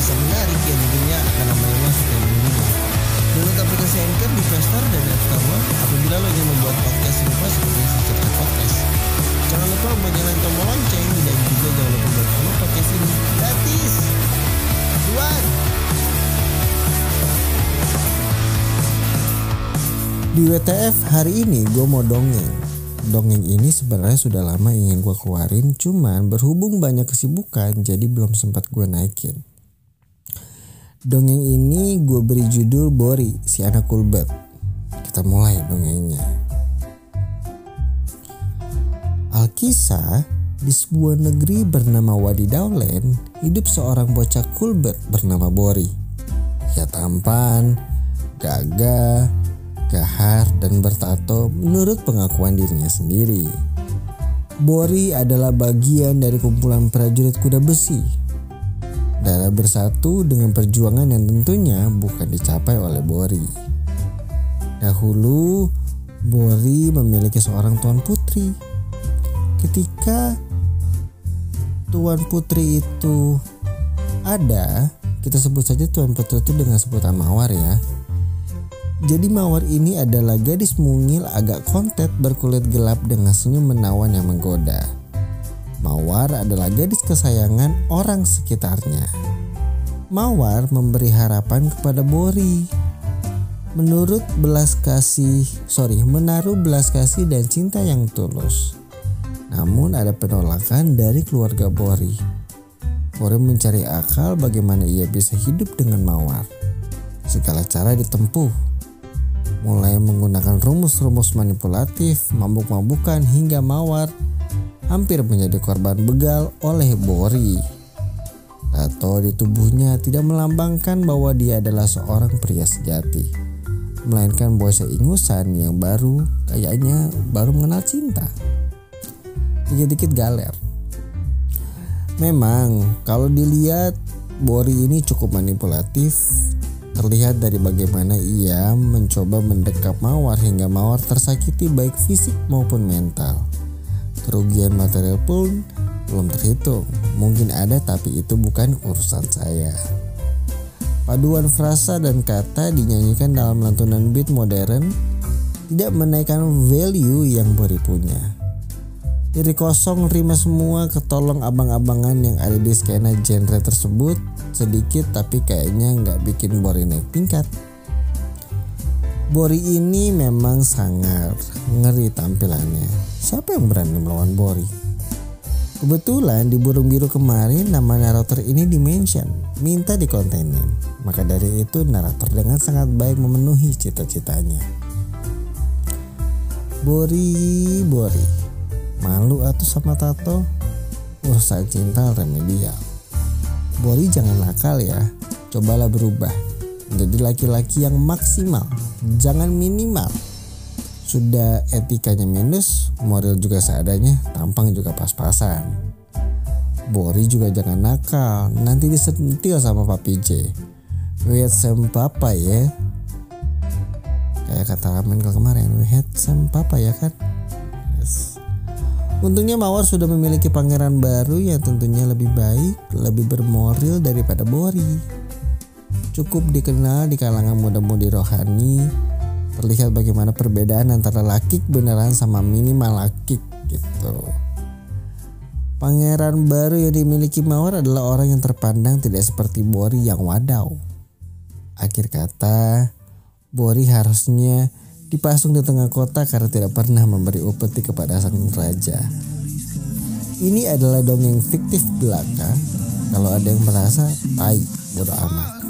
pembahasan menarik yang tentunya akan namanya ke minggu. Download aplikasi Anchor di Play dan App Store apabila lo ingin membuat podcast serupa seperti Secret Podcast. Jangan lupa buat nyalain tombol lonceng dan juga jangan lupa buat follow podcast ini gratis. Duan! Di WTF hari ini gue mau dongeng. Dongeng ini sebenarnya sudah lama ingin gue keluarin, cuman berhubung banyak kesibukan jadi belum sempat gue naikin. Dongeng ini gue beri judul Bori, si anak kulbet. Kita mulai dongengnya. Alkisah, di sebuah negeri bernama Wadi Daulen, hidup seorang bocah kulbet bernama Bori. Ia tampan, gagah, gahar, dan bertato menurut pengakuan dirinya sendiri. Bori adalah bagian dari kumpulan prajurit kuda besi. Darah bersatu dengan perjuangan yang tentunya bukan dicapai oleh Bori. Dahulu, Bori memiliki seorang tuan putri. Ketika tuan putri itu ada, kita sebut saja tuan putri itu dengan sebutan Mawar ya. Jadi Mawar ini adalah gadis mungil agak kontet berkulit gelap dengan senyum menawan yang menggoda. Mawar adalah gadis kesayangan orang sekitarnya. Mawar memberi harapan kepada Bori. Menurut belas kasih, sorry, menaruh belas kasih dan cinta yang tulus. Namun ada penolakan dari keluarga Bori. Bori mencari akal bagaimana ia bisa hidup dengan Mawar. Segala cara ditempuh, mulai menggunakan rumus-rumus manipulatif, mabuk-mabukan hingga Mawar hampir menjadi korban begal oleh Bori. Tato di tubuhnya tidak melambangkan bahwa dia adalah seorang pria sejati, melainkan bocah ingusan yang baru kayaknya baru mengenal cinta dikit-dikit galer. Memang kalau dilihat Bori ini cukup manipulatif terlihat dari bagaimana ia mencoba mendekap Mawar hingga Mawar tersakiti baik fisik maupun mental. Kerugian material pun belum terhitung. Mungkin ada tapi itu bukan urusan saya. Paduan frasa dan kata dinyanyikan dalam lantunan beat modern tidak menaikkan value yang Bori punya. Diri kosong nerima semua ketolong abang-abangan yang ada di skena genre tersebut sedikit tapi kayaknya nggak bikin Bori naik tingkat. Bori ini memang sangat ngeri tampilannya. Siapa yang berani melawan Bori? Kebetulan di Burung Biru kemarin nama narator ini dimention, minta dikontenin. Maka dari itu narator dengan sangat baik memenuhi cita-citanya. Bori, Bori, Malu atuh sama tato? Urusan cinta remedial. Bori jangan nakal ya. Cobalah berubah. Menjadi laki-laki yang maksimal. Jangan minimal. Sudah etikanya minus, moral juga seadanya, tampang juga pas-pasan. Bori juga jangan nakal, nanti disentil sama Papi J. Lihat sem papa ya. Kayak kata Ramen kemarin, we had papa ya kan? Yes. Untungnya Mawar sudah memiliki pangeran baru yang tentunya lebih baik, lebih bermoral daripada Bori. Cukup dikenal di kalangan muda-mudi rohani, terlihat bagaimana perbedaan antara laki beneran sama minimal laki gitu. Pangeran baru yang dimiliki Mawar adalah orang yang terpandang tidak seperti Bori yang wadau. Akhir kata, Bori harusnya dipasung di tengah kota karena tidak pernah memberi upeti kepada sang raja. Ini adalah dongeng fiktif belaka. Kalau ada yang merasa, tai, bodo amat.